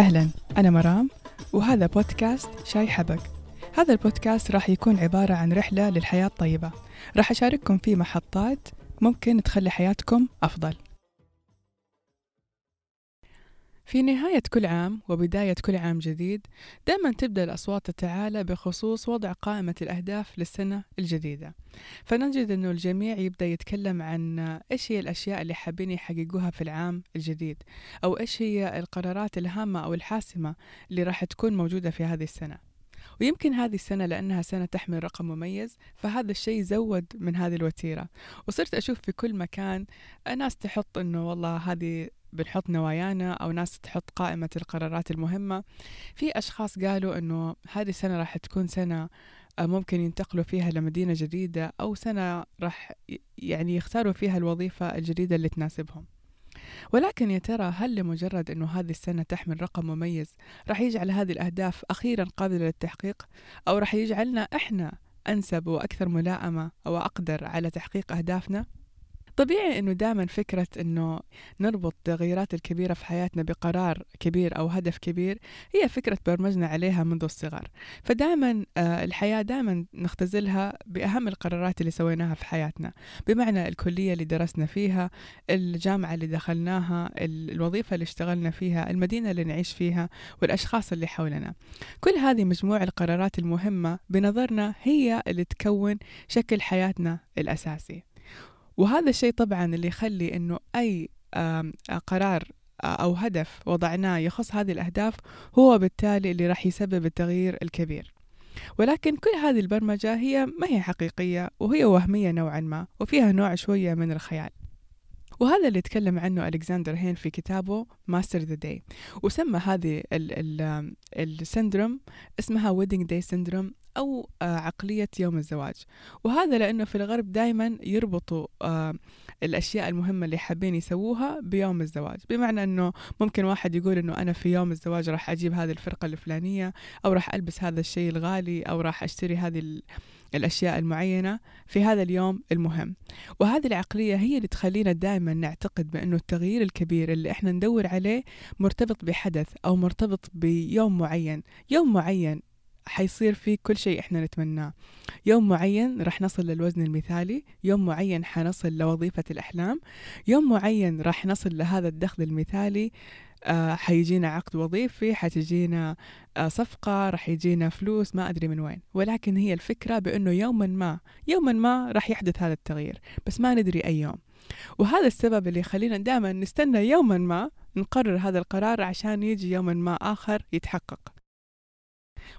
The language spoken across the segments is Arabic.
أهلا أنا مرام وهذا بودكاست شاي حبق هذا البودكاست راح يكون عبارة عن رحلة للحياة الطيبة. راح أشارككم فيه محطات ممكن تخلي حياتكم أفضل. في نهاية كل عام وبداية كل عام جديد دائما تبدأ الأصوات تتعالى بخصوص وضع قائمة الأهداف للسنة الجديدة. فنجد أنه الجميع يبدأ يتكلم عن إيش هي الأشياء اللي حابين يحققوها في العام الجديد أو إيش هي القرارات الهامة أو الحاسمة اللي راح تكون موجودة في هذه السنة. ويمكن هذه السنة لأنها سنة تحمل رقم مميز فهذا الشيء زود من هذه الوتيرة. وصرت أشوف في كل مكان ناس تحط أنه والله هذه بنحط نوايانا أو ناس تحط قائمة القرارات المهمة. في أشخاص قالوا أنه هذه السنة راح تكون سنة آه، ممكن ينتقلوا فيها لمدينة جديدة أو سنة راح يعني يختاروا فيها الوظيفة الجديدة اللي تناسبهم. ولكن يا ترى هل لمجرد أنه هذه السنة تحمل رقم مميز راح يجعل هذه الأهداف أخيرا قابلة للتحقيق؟ أو راح يجعلنا إحنا أنسب وأكثر ملائمة أو أقدر على تحقيق أهدافنا؟ طبيعي إنه دائما فكرة إنه نربط التغييرات الكبيرة في حياتنا بقرار كبير أو هدف كبير هي فكرة برمجنا عليها منذ الصغر. فدائما آه، الحياة دائما نختزلها بأهم القرارات اللي سويناها في حياتنا. بمعنى الكلية اللي درسنا فيها الجامعة اللي دخلناها الوظيفة اللي اشتغلنا فيها المدينة اللي نعيش فيها والأشخاص اللي حولنا. كل هذه مجموع القرارات المهمة بنظرنا هي اللي تكون شكل حياتنا الأساسي. وهذا الشيء طبعا اللي يخلي إنه أي قرار أو هدف وضعناه يخص هذه الأهداف هو بالتالي اللي راح يسبب التغيير الكبير. ولكن كل هذه البرمجة هي ما هي حقيقية وهي وهمية نوعا ما وفيها نوع شوية من الخيال. وهذا اللي تكلم عنه ألكسندر هين في كتابه Master the Day وسمى هذه ال syndrome اسمها wedding day syndrome أو آه، عقلية يوم الزواج. وهذا لأنه في الغرب دائما يربطوا آه، الأشياء المهمة اللي حابين يسووها بيوم الزواج. بمعنى أنه ممكن واحد يقول أنه أنا في يوم الزواج راح أجيب هذه الفرقة الفلانية أو راح ألبس هذا الشيء الغالي أو راح أشتري هذه الأشياء المعينة في هذا اليوم المهم. وهذه العقلية هي اللي تخلينا دائما نعتقد بأنه التغيير الكبير اللي إحنا ندور عليه مرتبط بحدث أو مرتبط بيوم معين. يوم معين حيصير فيه كل شيء إحنا نتمناه. يوم معين رح نصل للوزن المثالي. يوم معين حنصل لوظيفة الأحلام. يوم معين رح نصل لهذا الدخل المثالي. حيجينا عقد وظيفي حتجينا آه صفقة رح يجينا فلوس ما أدري من وين ولكن هي الفكرة بأنه يوما ما يوما ما رح يحدث هذا التغيير بس ما ندري أي يوم وهذا السبب اللي يخلينا دائما نستنى يوما ما نقرر هذا القرار عشان يجي يوما ما آخر يتحقق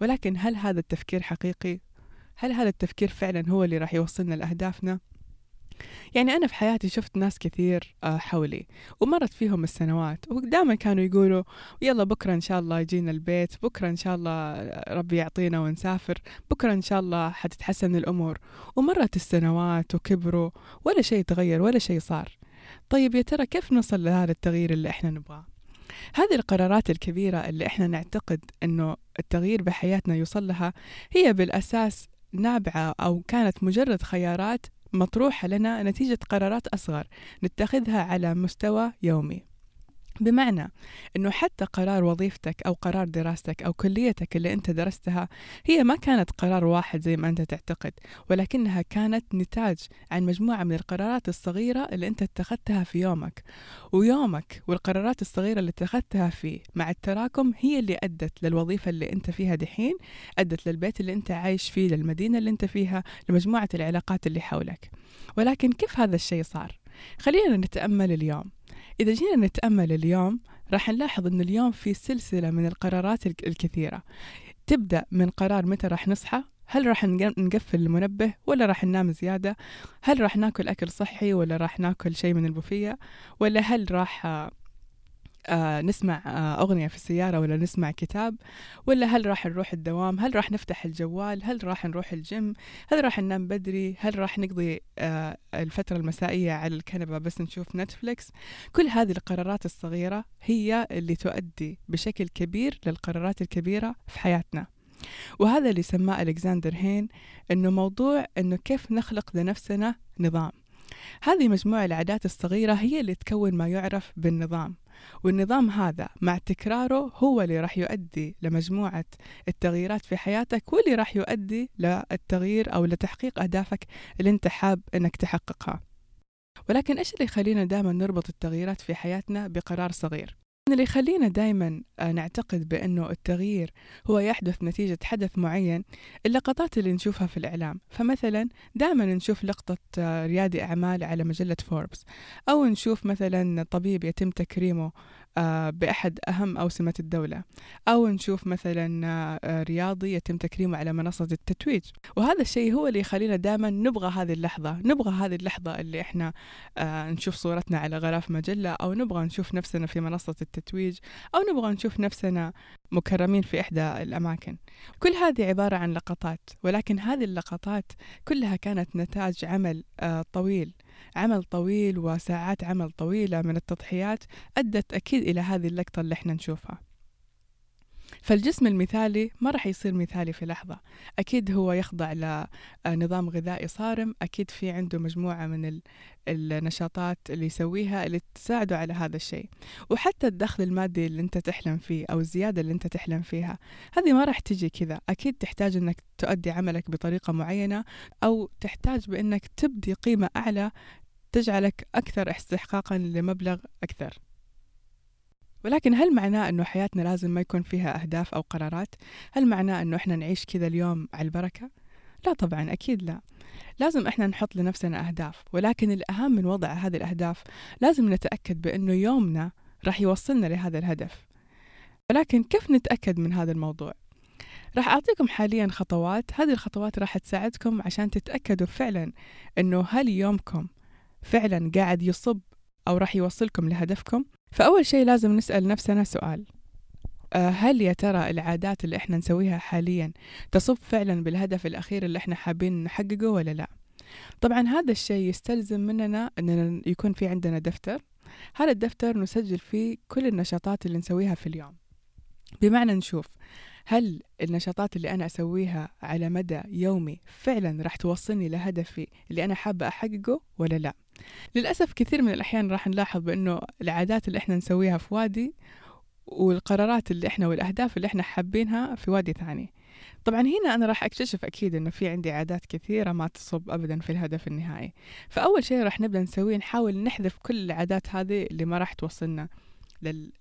ولكن هل هذا التفكير حقيقي؟ هل هذا التفكير فعلا هو اللي راح يوصلنا لأهدافنا؟ يعني أنا في حياتي شفت ناس كثير آه، حولي ومرت فيهم السنوات ودائما كانوا يقولوا يلا بكرة إن شاء الله يجينا البيت بكرة إن شاء الله ربي يعطينا ونسافر بكرة إن شاء الله حتتحسن الأمور. ومرت السنوات وكبروا ولا شيء تغير ولا شيء صار. طيب يا ترى كيف نصل لهذا التغيير اللي إحنا نبغاه؟ هذه القرارات الكبيرة اللي إحنا نعتقد أنه التغيير بحياتنا يوصل لها هي بالأساس نابعة أو كانت مجرد خيارات مطروحة لنا نتيجة قرارات أصغر نتخذها على مستوى يومي. بمعنى إنه حتى قرار وظيفتك أو قرار دراستك أو كليتك اللي أنت درستها هي ما كانت قرار واحد زي ما أنت تعتقد ولكنها كانت نتاج عن مجموعة من القرارات الصغيرة اللي أنت اتخذتها في يومك. ويومك والقرارات الصغيرة اللي اتخذتها فيه مع التراكم هي اللي أدت للوظيفة اللي أنت فيها دحين أدت للبيت اللي أنت عايش فيه للمدينة اللي أنت فيها لمجموعة العلاقات اللي حولك. ولكن كيف هذا الشيء صار؟ خلينا نتأمل اليوم. إذا جينا نتأمل اليوم راح نلاحظ أن اليوم في سلسلة من القرارات الكثيرة. تبدأ من قرار متى راح نصحى؟ هل راح نقفل المنبه ولا راح ننام زيادة؟ هل راح ناكل أكل صحي ولا راح ناكل شيء من البوفية؟ ولا هل راح آه نسمع آه أغنية في السيارة ولا نسمع كتاب؟ ولا هل راح نروح الدوام؟ هل راح نفتح الجوال؟ هل راح نروح الجيم؟ هل راح ننام بدري؟ هل راح نقضي آه الفترة المسائية على الكنبة بس نشوف Netflix؟ كل هذه القرارات الصغيرة هي اللي تؤدي بشكل كبير للقرارات الكبيرة في حياتنا. وهذا اللي سماه ألكسندر هين أنه موضوع أنه كيف نخلق لنفسنا نظام. هذه مجموعة العادات الصغيرة هي اللي تكون ما يعرف بالنظام. والنظام هذا مع تكراره هو اللي راح يؤدي لمجموعة التغييرات في حياتك واللي راح يؤدي للتغيير أو لتحقيق أهدافك اللي أنت حاب أنك تحققها. ولكن إيش اللي يخلينا دائما نربط التغييرات في حياتنا بقرار صغير؟ اللي يخلينا دائما آه، نعتقد بأنه التغيير هو يحدث نتيجة حدث معين اللقطات اللي نشوفها في الإعلام. فمثلا دائما نشوف لقطة آه، ريادي أعمال على مجلة فوربس أو نشوف مثلا طبيب يتم تكريمه بأحد أهم أوسمة الدولة. أو نشوف مثلا آه، رياضي يتم تكريمه على منصة التتويج. وهذا الشيء هو اللي يخلينا دائما نبغى هذه اللحظة. نبغى هذه اللحظة اللي إحنا آه، نشوف صورتنا على غلاف مجلة أو نبغى نشوف نفسنا في منصة التتويج أو نبغى نشوف نفسنا مكرمين في إحدى الأماكن. كل هذه عبارة عن لقطات ولكن هذه اللقطات كلها كانت نتاج عمل طويل. عمل طويل وساعات عمل طويلة من التضحيات أدت أكيد إلى هذه اللقطة اللي إحنا نشوفها. فالجسم المثالي ما راح يصير مثالي في لحظة. أكيد هو يخضع لنظام غذائي صارم. أكيد في عنده مجموعة من النشاطات اللي يسويها اللي تساعده على هذا الشيء. وحتى الدخل المادي اللي أنت تحلم فيه أو الزيادة اللي أنت تحلم فيها هذه ما راح تجي كذا. أكيد تحتاج أنك تؤدي عملك بطريقة معينة أو تحتاج بأنك تبدي قيمة أعلى تجعلك أكثر استحقاقا لمبلغ أكثر. ولكن هل معناه أنه حياتنا لازم ما يكون فيها أهداف أو قرارات؟ هل معناه أنه إحنا نعيش كذا اليوم على البركة؟ لا طبعا أكيد لا لازم إحنا نحط لنفسنا أهداف ولكن الأهم من وضع هذه الأهداف لازم نتأكد بأنه يومنا راح يوصلنا لهذا الهدف ولكن كيف نتأكد من هذا الموضوع؟ راح أعطيكم حاليا خطوات هذه الخطوات راح تساعدكم عشان تتأكدوا فعلا أنه هل يومكم فعلا قاعد يصب أو راح يوصلكم لهدفكم. فأول شيء لازم نسأل نفسنا سؤال. آه، هل يا ترى العادات اللي إحنا نسويها حاليا تصب فعلا بالهدف الأخير اللي إحنا حابين نحققه ولا لا؟ طبعا هذا الشيء يستلزم مننا أننا يكون في عندنا دفتر. هذا الدفتر نسجل فيه كل النشاطات اللي نسويها في اليوم. بمعنى نشوف هل النشاطات اللي أنا أسويها على مدى يومي فعلا راح توصلني لهدفي اللي أنا حابة أحققه ولا لا؟ للأسف كثير من الأحيان راح نلاحظ بأنه العادات اللي إحنا نسويها في وادي والقرارات اللي إحنا والأهداف اللي إحنا حابينها في وادي ثاني. طبعا هنا أنا راح أكتشف أكيد إنه في عندي عادات كثيرة ما تصب أبدا في الهدف النهائي. فأول شيء راح نبدأ نسويه نحاول نحذف كل العادات هذه اللي ما راح توصلنا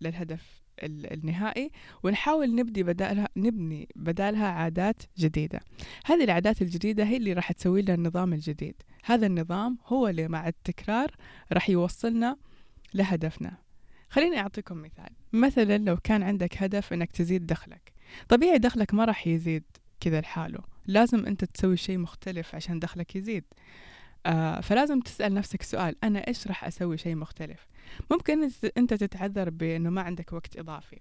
للهدف. النهائي ونحاول نبدي بدالها نبني بدالها عادات جديدة. هذه العادات الجديدة هي اللي راح تسوي لنا النظام الجديد. هذا النظام هو اللي مع التكرار راح يوصلنا لهدفنا. خليني أعطيكم مثال. مثلا لو كان عندك هدف أنك تزيد دخلك. طبيعي دخلك ما راح يزيد كذا لحاله. لازم أنت تسوي شيء مختلف عشان دخلك يزيد. آه فلازم تسأل نفسك سؤال أنا إيش راح أسوي شيء مختلف؟ ممكن أنت تتعذر بأنه ما عندك وقت إضافي.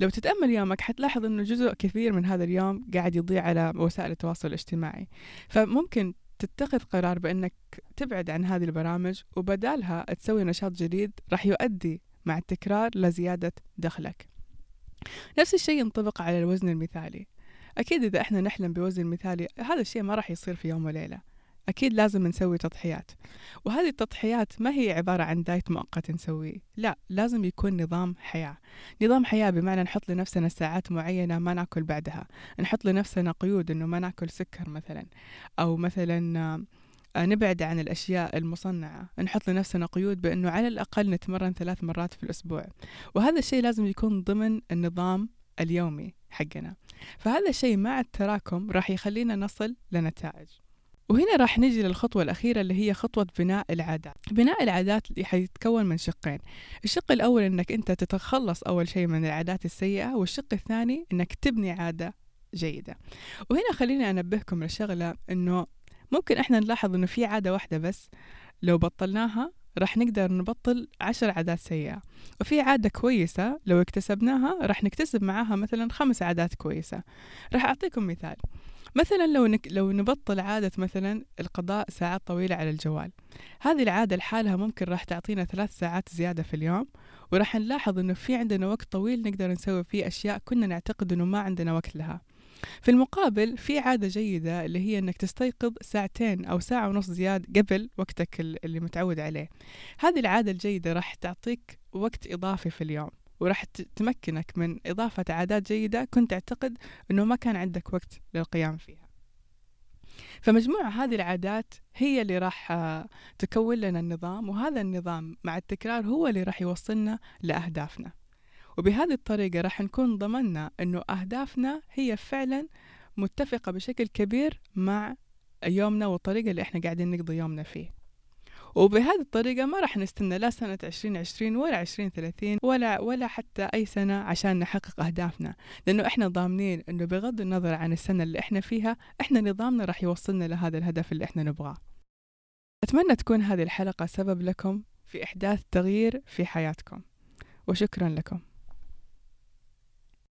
لو تتأمل يومك حتلاحظ أنه جزء كثير من هذا اليوم قاعد يضيع على وسائل التواصل الاجتماعي. فممكن تتخذ قرار بأنك تبعد عن هذه البرامج وبدالها تسوي نشاط جديد راح يؤدي مع التكرار لزيادة دخلك. نفس الشيء ينطبق على الوزن المثالي. أكيد إذا إحنا نحلم بوزن مثالي هذا الشيء ما راح يصير في يوم وليلة. أكيد لازم نسوي تضحيات. وهذه التضحيات ما هي عبارة عن دايت مؤقت نسويه. لا لازم يكون نظام حياة. نظام حياة بمعنى نحط لنفسنا ساعات معينة ما ناكل بعدها. نحط لنفسنا قيود أنه ما ناكل سكر مثلا. أو مثلا آه، نبعد عن الأشياء المصنعة. نحط لنفسنا قيود بأنه على الأقل نتمرن ثلاث مرات في الأسبوع. وهذا الشيء لازم يكون ضمن النظام اليومي حقنا. فهذا الشيء مع التراكم راح يخلينا نصل لنتائج. وهنا راح نجي للخطوة الأخيرة اللي هي خطوة بناء العادات. بناء العادات اللي حيتكون من شقين. الشق الأول أنك أنت تتخلص أول شيء من العادات السيئة والشق الثاني أنك تبني عادة جيدة. وهنا خليني أنبهكم لشغلة أنه ممكن إحنا نلاحظ أنه في عادة واحدة بس لو بطلناها راح نقدر نبطل عشر عادات سيئة. وفي عادة كويسة لو اكتسبناها راح نكتسب معاها مثلا خمس عادات كويسة. راح أعطيكم مثال. مثلا لو نك لو نبطل عادة مثلا القضاء ساعات طويلة على الجوال هذه العادة لحالها ممكن راح تعطينا ثلاث ساعات زيادة في اليوم وراح نلاحظ إنه في عندنا وقت طويل نقدر نسوي فيه أشياء كنا نعتقد إنه ما عندنا وقت لها. في المقابل في عادة جيدة اللي هي إنك تستيقظ ساعتين أو ساعة ونص زيادة قبل وقتك اللي متعود عليه. هذه العادة الجيدة راح تعطيك وقت إضافي في اليوم. وراح تمكنك من إضافة عادات جيدة كنت تعتقد أنه ما كان عندك وقت للقيام فيها. فمجموعة هذه العادات هي اللي راح تكون لنا النظام وهذا النظام مع التكرار هو اللي راح يوصلنا لأهدافنا. وبهذه الطريقة راح نكون ضمننا أنه أهدافنا هي فعلا متفقة بشكل كبير مع يومنا والطريقة اللي إحنا قاعدين نقضي يومنا فيه. وبهذه الطريقة ما راح نستنى لا سنة عشرين عشرين ولا عشرين ثلاثين ولا ولا حتى أي سنة عشان نحقق أهدافنا. لأنه إحنا ضامنين إنه بغض النظر عن السنة اللي إحنا فيها إحنا نظامنا راح يوصلنا لهذا الهدف اللي إحنا نبغاه. أتمنى تكون هذه الحلقة سبب لكم في إحداث تغيير في حياتكم. وشكرا لكم.